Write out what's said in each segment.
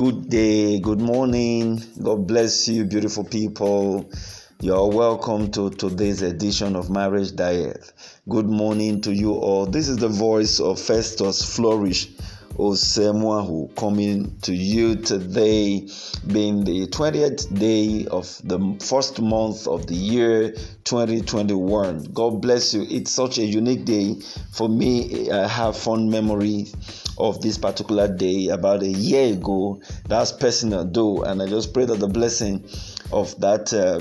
Good day, good morning. God bless you, beautiful people. You're welcome to today's edition of Marriage Diet. Good morning to you all. This is the voice of Festus Flourish Osemwahu coming to you today, being the 20th day of the first month of the year 2021. God bless you. It's such a unique day for me. I have fond memories of this particular day about a year ago. That's personal, though, and I just pray that the blessing of that. Uh,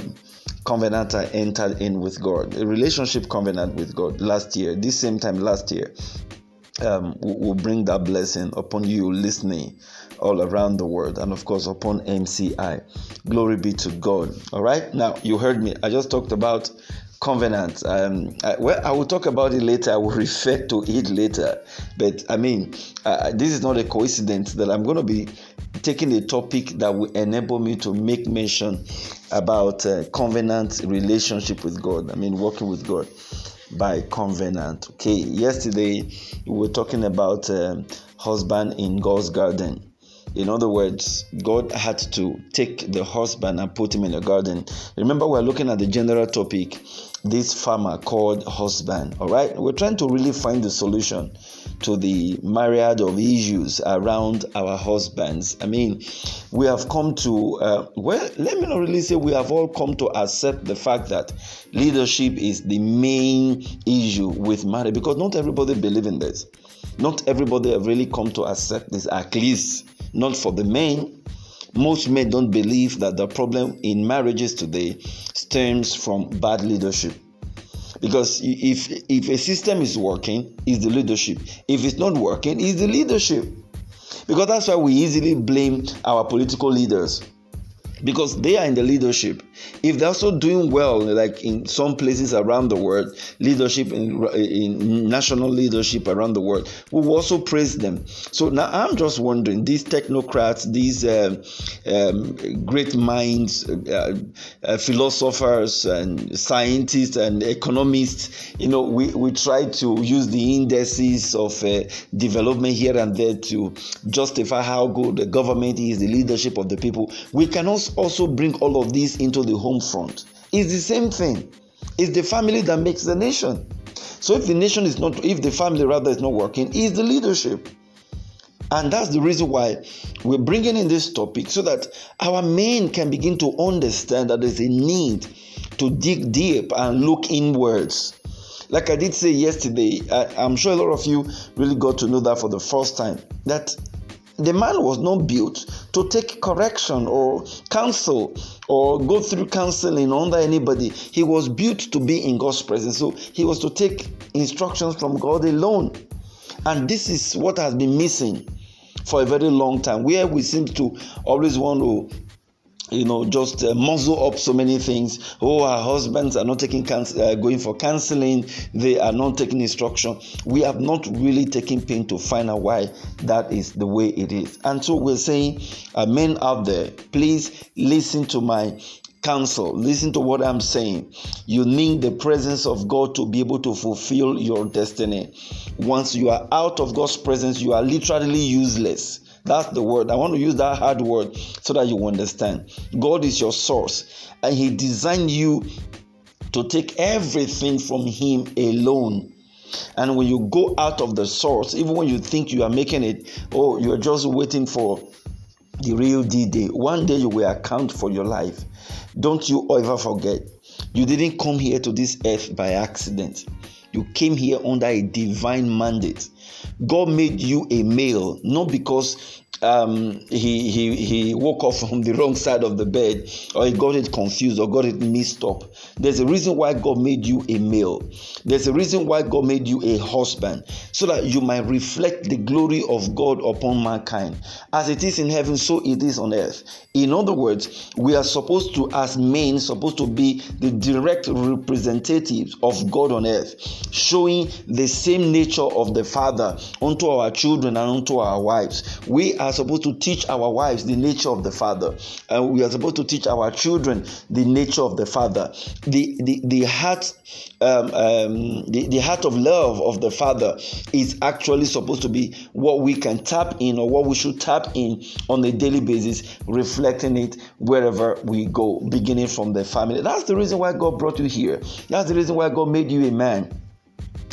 covenant I entered in with God, a relationship covenant with God last year, this same time last year, um, will bring that blessing upon you listening all around the world and of course upon MCI. Glory be to God. All right, now you heard me. I just talked about covenant. Um, I, well, I will talk about it later. I will refer to it later. But I mean, uh, this is not a coincidence that I'm going to be taking a topic that will enable me to make mention about uh, covenant relationship with God. I mean, working with God by covenant. Okay, yesterday we were talking about um, husband in God's garden. In other words, God had to take the husband and put him in the garden. Remember, we're looking at the general topic this farmer called husband. All right, we're trying to really find the solution to the myriad of issues around our husbands. I mean, we have come to, uh, well, let me not really say we have all come to accept the fact that leadership is the main issue with marriage because not everybody believe in this. Not everybody have really come to accept this, at least not for the men. Most men don't believe that the problem in marriages today stems from bad leadership. Because if if a system is working, it's the leadership. If it's not working, it's the leadership. Because that's why we easily blame our political leaders because they are in the leadership. If they're also doing well, like in some places around the world, leadership in, in national leadership around the world, we will also praise them. So now I'm just wondering, these technocrats, these uh, um, great minds, uh, uh, philosophers, and scientists and economists, you know, we, we try to use the indices of uh, development here and there to justify how good the government is, the leadership of the people. We can also also bring all of this into the home front. It's the same thing. It's the family that makes the nation. So if the nation is not, if the family rather is not working, it's the leadership. And that's the reason why we're bringing in this topic so that our men can begin to understand that there's a need to dig deep and look inwards. Like I did say yesterday, I, am sure a lot of you really got to know that for the first time. That the man was not built to take correction or counsel or go through counseling under anybody. He was built to be in God's presence. So he was to take instructions from God alone. And this is what has been missing for a very long time, where we seem to always want to you know, just uh, muzzle up so many things. Oh, our husbands are not taking uh, going for counseling. They are not taking instruction. We have not really taken pain to find out why that is the way it is. And so we're saying, uh, men out there, please listen to my counsel. Listen to what I'm saying. You need the presence of God to be able to fulfill your destiny. Once you are out of God's presence, you are literally useless. That's the word. I want to use that hard word so that you understand. God is your source, and He designed you to take everything from Him alone. And when you go out of the source, even when you think you are making it, oh, you're just waiting for the real D day. One day you will account for your life. Don't you ever forget, you didn't come here to this earth by accident. You came here under a divine mandate. God made you a male, not because um, he, he, he woke up from the wrong side of the bed or he got it confused or got it mixed up. There's a reason why God made you a male. There's a reason why God made you a husband so that you might reflect the glory of God upon mankind. As it is in heaven, so it is on earth. In other words, we are supposed to, as men, supposed to be the direct representatives of God on earth, showing the same nature of the Father unto our children and unto our wives. We are supposed to teach our wives the nature of the Father, and we are supposed to teach our children the nature of the Father. The the, the heart um, um, the, the heart of love of the Father is actually supposed to be what we can tap in or what we should tap in on a daily basis, reflecting it wherever we go, beginning from the family. That's the reason why God brought you here. That's the reason why God made you a man.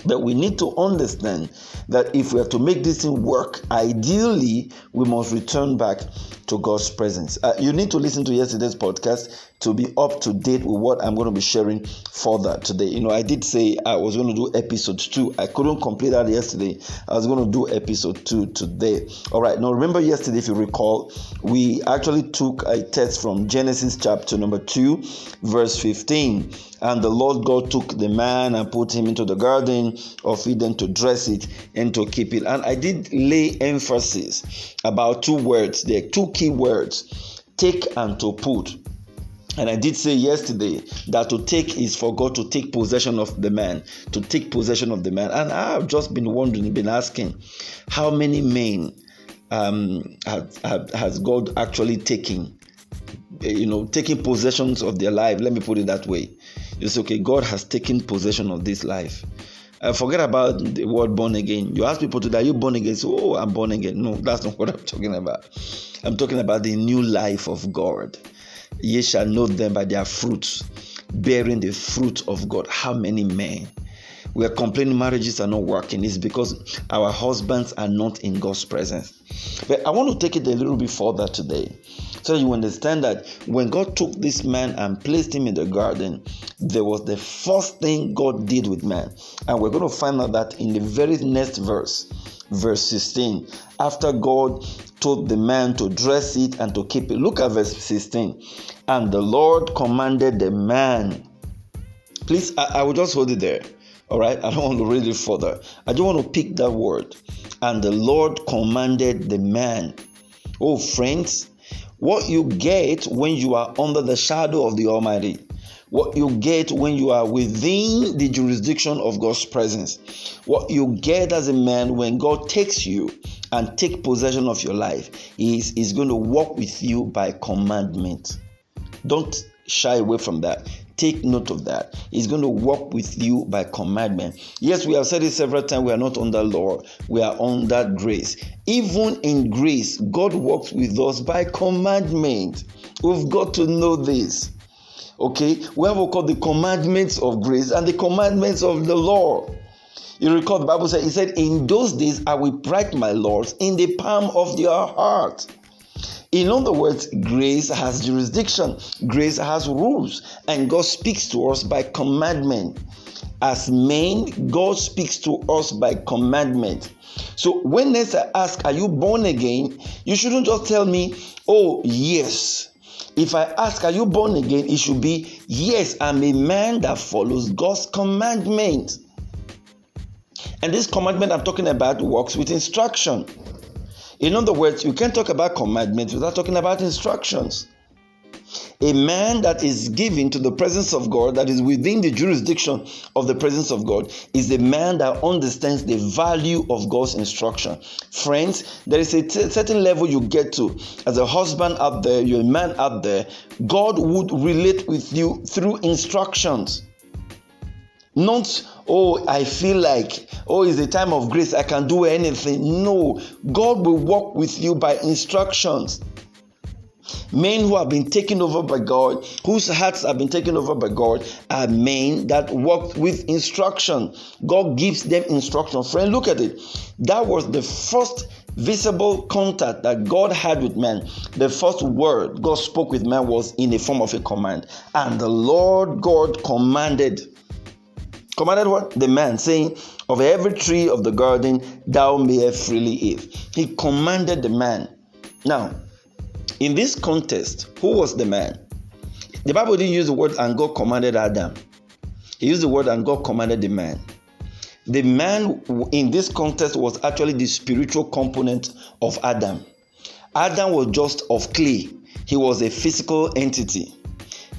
But we need to understand that if we are to make this thing work, ideally, we must return back to God's presence. Uh, you need to listen to yesterday's podcast to be up to date with what I'm going to be sharing further today. You know, I did say I was going to do episode two. I couldn't complete that yesterday. I was going to do episode two today. All right. Now, remember yesterday, if you recall, we actually took a text from Genesis chapter number two, verse 15. And the Lord God took the man and put him into the garden of Eden to dress it and to keep it. And I did lay emphasis about two words there, two key words take and to put. And I did say yesterday that to take is for God to take possession of the man, to take possession of the man. And I've just been wondering, been asking, how many men um, have, has God actually taken, you know, taking possessions of their life? Let me put it that way. It's okay, God has taken possession of this life. Uh, forget about the word born again. You ask people today, are you born again? So, oh, I'm born again. No, that's not what I'm talking about. I'm talking about the new life of God. Ye shall know them by their fruits, bearing the fruit of God. How many men? We are complaining marriages are not working. It's because our husbands are not in God's presence. But I want to take it a little bit further today so you understand that when God took this man and placed him in the garden, there was the first thing God did with man. And we're going to find out that in the very next verse, verse 16. After God told the man to dress it and to keep it. Look at verse 16. And the Lord commanded the man. Please, I, I will just hold it there. All right, I don't want to read it further. I just want to pick that word. And the Lord commanded the man. Oh, friends, what you get when you are under the shadow of the Almighty what you get when you are within the jurisdiction of God's presence, what you get as a man when God takes you and take possession of your life is is going to walk with you by commandment. Don't shy away from that. Take note of that. He's going to walk with you by commandment. Yes, we have said it several times. We are not under law, we are under grace. Even in grace, God walks with us by commandment. We've got to know this. Okay, we have what called the commandments of grace and the commandments of the law. You recall the Bible said, He said, In those days I will write my laws in the palm of your heart. In other words, grace has jurisdiction, grace has rules, and God speaks to us by commandment. As men, God speaks to us by commandment. So when they ask, Are you born again? You shouldn't just tell me, Oh, yes. If I ask, Are you born again? It should be, Yes, I'm a man that follows God's commandment. And this commandment I'm talking about works with instruction. In other words, you can't talk about commandments without talking about instructions. A man that is given to the presence of God, that is within the jurisdiction of the presence of God, is a man that understands the value of God's instruction. Friends, there is a t- certain level you get to. As a husband up there, you're a man up there, God would relate with you through instructions. Not, oh, I feel like, oh, it's a time of grace, I can do anything. No, God will walk with you by instructions. Men who have been taken over by God, whose hearts have been taken over by God, are men that walk with instruction. God gives them instruction. Friend, look at it. That was the first visible contact that God had with man. The first word God spoke with man was in the form of a command. And the Lord God commanded. Commanded what? The man, saying, Of every tree of the garden thou mayest freely eat. He commanded the man. Now, in this context, who was the man? The Bible didn't use the word and God commanded Adam. He used the word and God commanded the man. The man in this context was actually the spiritual component of Adam. Adam was just of clay, he was a physical entity.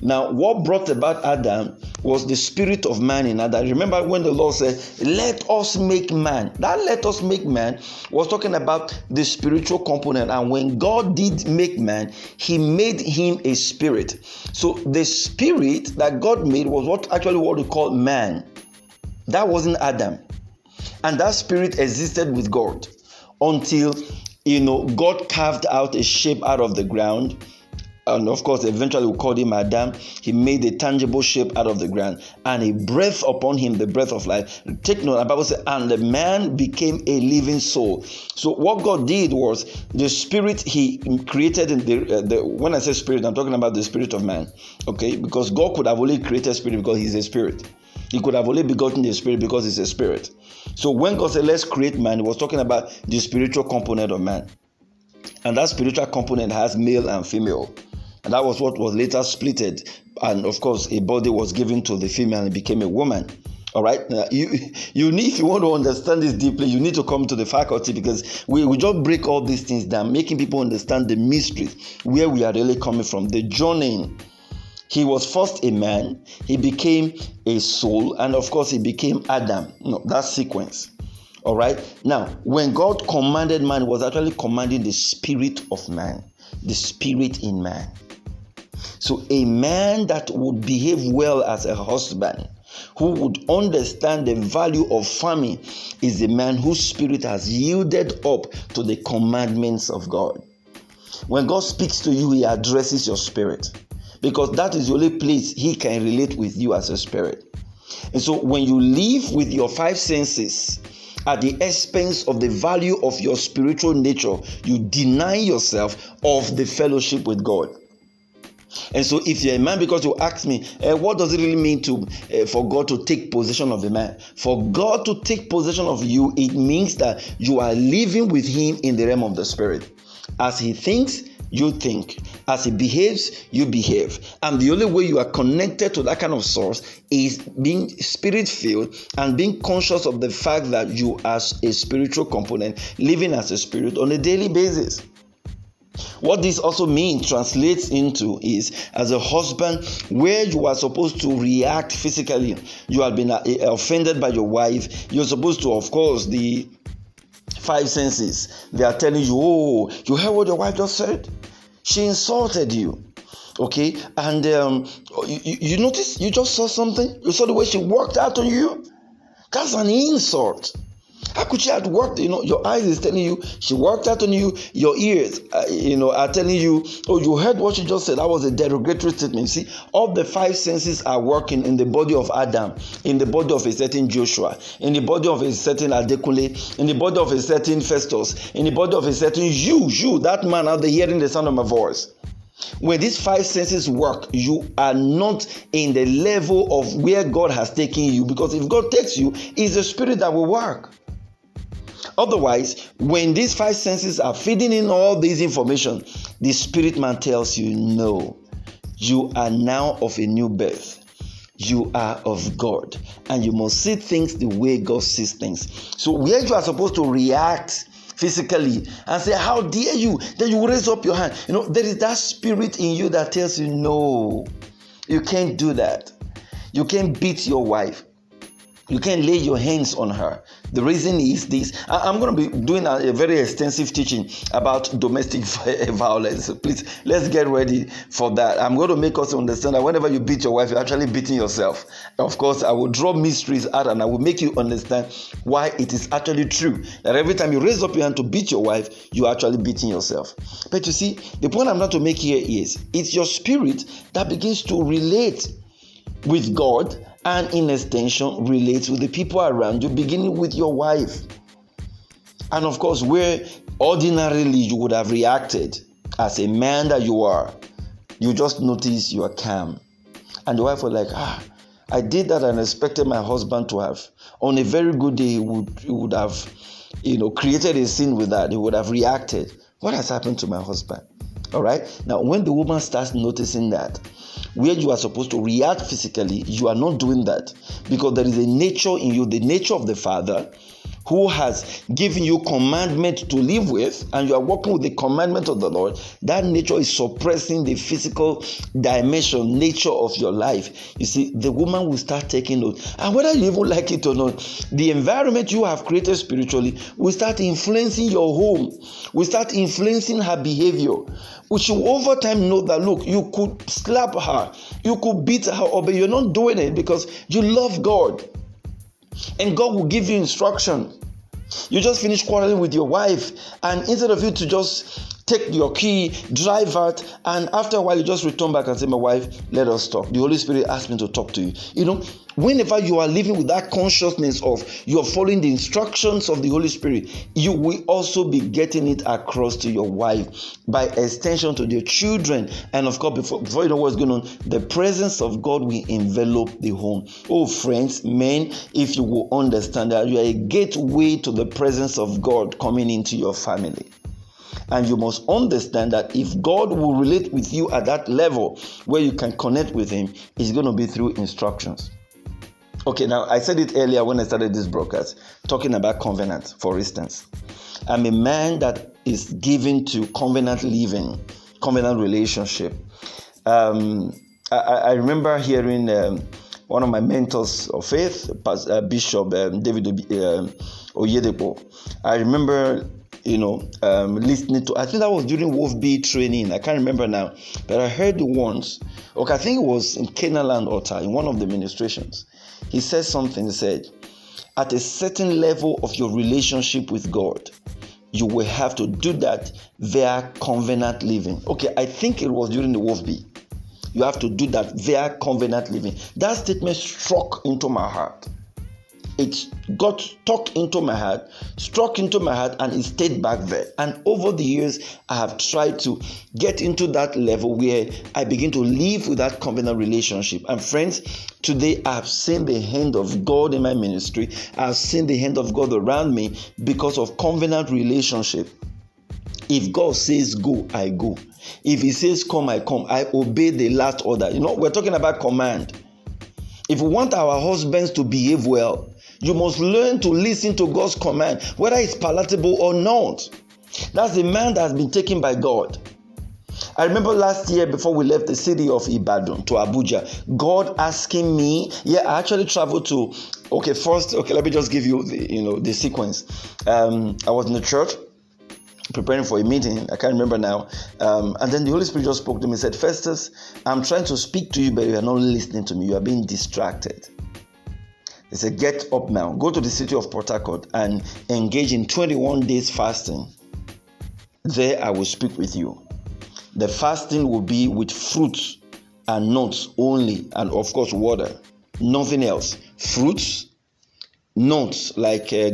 Now, what brought about Adam was the spirit of man in Adam. Remember when the Lord said, Let us make man. That let us make man was talking about the spiritual component. And when God did make man, he made him a spirit. So the spirit that God made was what actually what we call man. That wasn't Adam. And that spirit existed with God until you know God carved out a shape out of the ground and of course, eventually we called him Adam. He made a tangible shape out of the ground, and he breathed upon him the breath of life. Take note, the Bible says, and the man became a living soul. So what God did was the spirit He created in the, uh, the when I say spirit, I'm talking about the spirit of man. Okay, because God could have only created spirit because He's a spirit. He could have only begotten the spirit because He's a spirit. So when God said, "Let's create man," He was talking about the spiritual component of man, and that spiritual component has male and female. And that was what was later splitted. And of course, a body was given to the female and became a woman. All right. You you need if you want to understand this deeply, you need to come to the faculty because we, we just break all these things down, making people understand the mystery, where we are really coming from, the journey. He was first a man, he became a soul, and of course he became Adam. No, that sequence. All right. Now, when God commanded man, was actually commanding the spirit of man, the spirit in man. So, a man that would behave well as a husband, who would understand the value of farming, is a man whose spirit has yielded up to the commandments of God. When God speaks to you, He addresses your spirit because that is the only place He can relate with you as a spirit. And so, when you live with your five senses, at the expense of the value of your spiritual nature, you deny yourself of the fellowship with God. And so, if you're a man, because you ask me, uh, what does it really mean to uh, for God to take possession of a man? For God to take possession of you, it means that you are living with Him in the realm of the Spirit. As He thinks, you think. As He behaves, you behave. And the only way you are connected to that kind of source is being spirit filled and being conscious of the fact that you, as a spiritual component, living as a spirit on a daily basis. What this also means translates into is as a husband, where you are supposed to react physically, you have been uh, offended by your wife, you're supposed to, of course, the five senses, they are telling you, oh, you heard what your wife just said? She insulted you. Okay, and um, you, you notice you just saw something, you saw the way she walked out on you. That's an insult. How could she have worked? You know, your eyes is telling you she worked out on you. Your ears, uh, you know, are telling you, oh, you heard what she just said. That was a derogatory statement. See, all the five senses are working in the body of Adam, in the body of a certain Joshua, in the body of a certain Adekunle, in the body of a certain Festus, in the body of a certain you, you, that man out there hearing the sound of my voice. When these five senses work, you are not in the level of where God has taken you because if God takes you, it's the spirit that will work. Otherwise, when these five senses are feeding in all this information, the spirit man tells you, No, you are now of a new birth. You are of God, and you must see things the way God sees things. So, where you are supposed to react physically and say, How dare you? Then you raise up your hand. You know, there is that spirit in you that tells you, No, you can't do that. You can't beat your wife. You can't lay your hands on her. The reason is this. I'm going to be doing a, very extensive teaching about domestic violence. Please, let's get ready for that. I'm going to make us understand that whenever you beat your wife, you're actually beating yourself. Of course, I will draw mysteries out and I will make you understand why it is actually true that every time you raise up your hand to beat your wife, you're actually beating yourself. But you see, the point I'm going to make here is it's your spirit that begins to relate with God and in extension relates with the people around you, beginning with your wife. And of course, where ordinarily you would have reacted as a man that you are, you just notice you are calm. And the wife was like, ah, I did that and expected my husband to have. On a very good day, he would, he would have, you know, created a scene with that. He would have reacted. What has happened to my husband? All right. Now, when the woman starts noticing that, where you are supposed to react physically, you are not doing that. Because there is a nature in you, the nature of the Father, who has given you commandment to live with, and you are working with the commandment of the Lord, that nature is suppressing the physical dimension, nature of your life. You see, the woman will start taking note. And whether you even like it or not, the environment you have created spiritually will start influencing your home, will start influencing her behavior. which should over time know that look, you could slap her, you could beat her, or but you're not doing it because you love God. And God will give you instruction. You just finish quarreling with your wife, and instead of you to just take your key, drive out, and after a while you just return back and say, My wife, let us talk. The Holy Spirit asked me to talk to you. You know, whenever you are living with that consciousness of you are following the instructions of the Holy Spirit, you will also be getting it across to your wife by extension to your children. And of course, before, before you know what's going on, the presence of God will envelop the home. Oh, friends, men, if you will understand that you are a gateway to the presence of God coming into your family. And you must understand that if God will relate with you at that level where you can connect with Him, it's going to be through instructions. Okay, now I said it earlier when I started this broadcast, talking about covenant, for instance. I'm a man that is given to covenant living, covenant relationship. Um, I, I, remember hearing um, one of my mentors of faith, uh, Bishop um, David uh, Oyedepo. I remember, you know, um, listening to. I think that was during WOFBI training. I can't remember now, but I heard once. Okay, I think it was in Canaanland Altar in one of the ministrations he said something. He said, At a certain level of your relationship with God, you will have to do that via covenant living. Okay, I think it was during the WOFBI. You have to do that via covenant living. That statement struck into my heart it got stuck into my heart, struck into my heart, and it stayed back there. And over the years, I have tried to get into that level where I begin to live with that covenant relationship. And friends, today I have seen the hand of God in my ministry. I have seen the hand of God around me because of covenant relationship. If God says go, I go. If He says come, I come. I obey the last order. You know, we're talking about command. If we want our husbands to behave well, you must learn to listen to God's command, whether it's palatable or not. That's the man that has been taken by God. I remember last year before we left the city of Ibadan to Abuja, God asking me, yeah, I actually traveled to, okay, first, okay, let me just give you the, you know, the sequence. Um, I was in the church preparing for a meeting. I can't remember now. Um, and then the Holy Spirit just spoke to me and said, Festus, I'm trying to speak to you, but you are not listening to me. You are being distracted. He said, Get up now, go to the city of Port Harcourt and engage in 21 days fasting. There I will speak with you. The fasting will be with fruits and nuts only, and of course, water. Nothing else. Fruits, nuts like uh,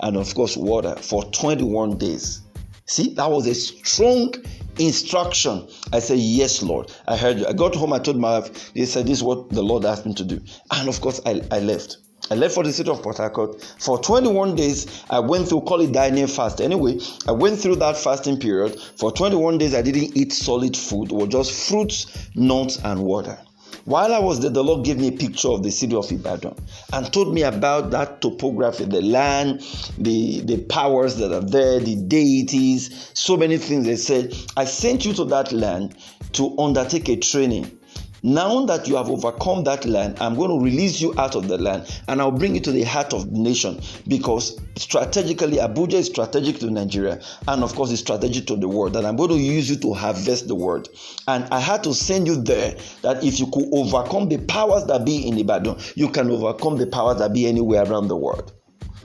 and of course, water for 21 days. See, that was a strong instruction. I said, Yes, Lord. I heard you. I got home, I told my wife, they said, This is what the Lord asked me to do. And of course, I, I left. I left for the city of Port Harcourt. For 21 days, I went through, call it Daniel fast. Anyway, I went through that fasting period. For 21 days, I didn't eat solid food. It was just fruits, nuts, and water. While I was there, the Lord gave me a picture of the city of Ibadan and told me about that topography, the land, the, the powers that are there, the deities, so many things. They said, I sent you to that land to undertake a training now that you have overcome that land, I'm going to release you out of the land and I'll bring you to the heart of the nation because strategically, Abuja is strategic to Nigeria and, of course, it's strategic to the world. And I'm going to use you to harvest the world. And I had to send you there that if you could overcome the powers that be in Ibadan, you can overcome the powers that be anywhere around the world.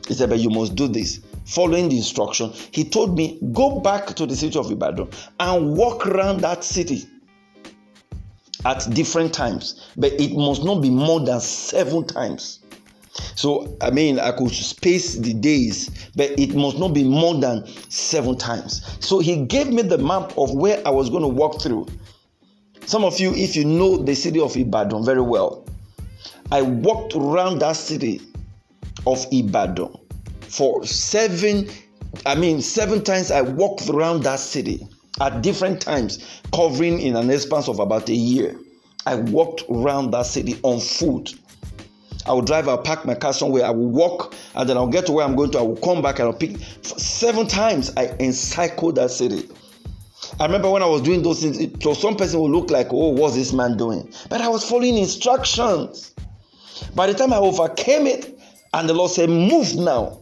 He said, But you must do this following the instruction, he told me, Go back to the city of Ibadan and walk around that city at different times, but it must not be more than seven times. So, I mean, I could space the days, but it must not be more than seven times. So, he gave me the map of where I was going to walk through. Some of you, if you know the city of Ibadan very well, I walked around that city of Ibadan for seven, I mean, seven times I walked around that city at different times, covering in an expanse of about a year. I walked around that city on foot. I would drive, I'll park my car somewhere, I will walk, and then I'll get to where I'm going to. I will come back and I'll pick. Seven times I encircled that city. I remember when I was doing those things, it, so some person would look like, oh, what's this man doing? But I was following instructions. By the time I overcame it, and the Lord said, move now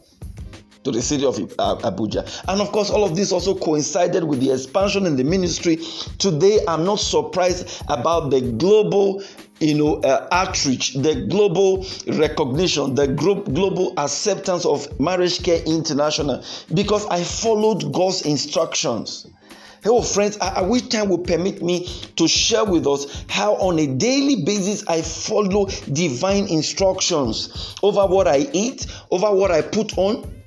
to the city of uh, Abuja. And of course, all of this also coincided with the expansion in the ministry. Today, I'm not surprised about the global you know uh, outreach the global recognition the group global acceptance of marriage care international because i followed god's instructions Oh, friends, I, I wish time will permit me to share with us how, on a daily basis, I follow divine instructions over what I eat, over what I put on,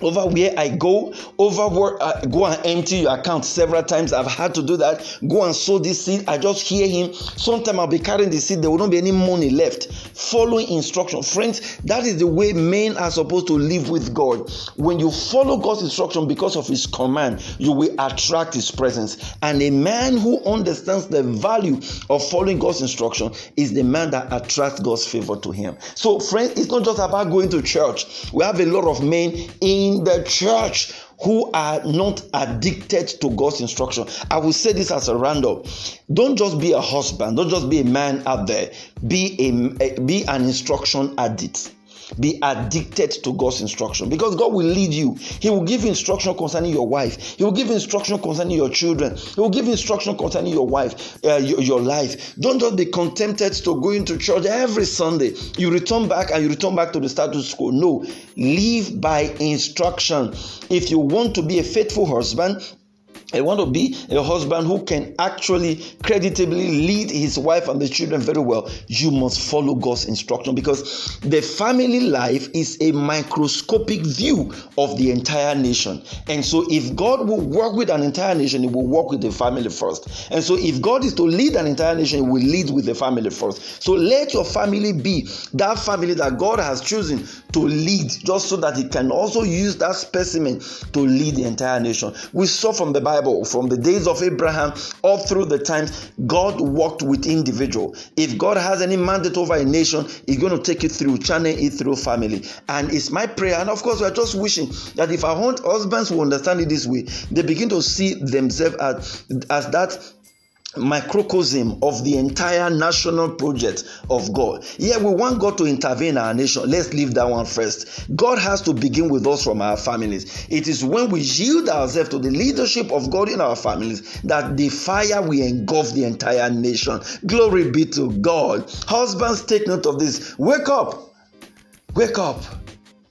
over where I go, over where I uh, go and empty your account several times. I've had to do that. Go and sow this seed. I just hear him. Sometime I'll be carrying the seed. There will not be any money left. Following instruction, friends. That is the way men are supposed to live with God. When you follow God's instruction because of His command, you will attract His presence. And a man who understands the value of following God's instruction is the man that attracts God's favor to him. So, friends, it's not just about going to church. We have a lot of men in in the church who are not addicted to God's instruction. I will say this as a roundup. Don't just be a husband, don't just be a man out there. Be a be an instruction addict. Be addicted to God's instruction because God will lead you. He will give instruction concerning your wife. He will give instruction concerning your children. He will give instruction concerning your wife, uh, your, your life. Don't just be contented to going to church every Sunday. You return back and you return back to the status quo. No, live by instruction. If you want to be a faithful husband, I want to be a husband who can actually creditably lead his wife and the children very well. You must follow God's instruction because the family life is a microscopic view of the entire nation. And so, if God will work with an entire nation, He will work with the family first. And so, if God is to lead an entire nation, He will lead with the family first. So, let your family be that family that God has chosen to lead, just so that He can also use that specimen to lead the entire nation. We saw from the Bible Bible, from the days of Abraham all through the times, God worked with individual. If God has any mandate over a nation, He's going to take it through, channel it through family. And it's my prayer, and of course, we're just wishing that if our husbands will understand it this way, they begin to see themselves as, as that microcosm of the entire national project of God. Yeah, we want God to intervene in our nation. Let's leave that one first. God has to begin with us from our families. It is when we yield ourselves to the leadership of God in our families that the fire will engulf the entire nation. Glory be to God. Husbands, take note of this. Wake up. Wake up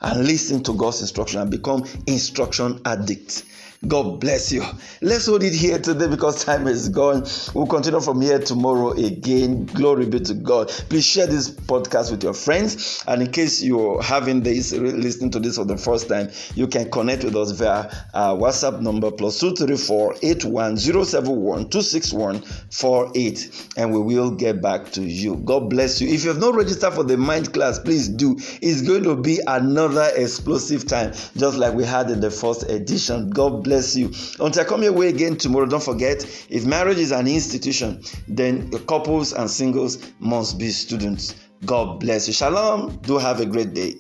and listen to God's instruction and become instruction addicts. God bless you. Let's hold it here today because time is gone. We'll continue from here tomorrow again. Glory be to God. Please share this podcast with your friends. And in case you're having this, listening to this for the first time, you can connect with us via our WhatsApp number plus 234 81071 261 48. And we will get back to you. God bless you. If you have not registered for the mind class, please do. It's going to be another explosive time, just like we had in the first edition. God bless you. Until I come your way again tomorrow, don't forget if marriage is an institution, then couples and singles must be students. God bless you. Shalom. Do have a great day.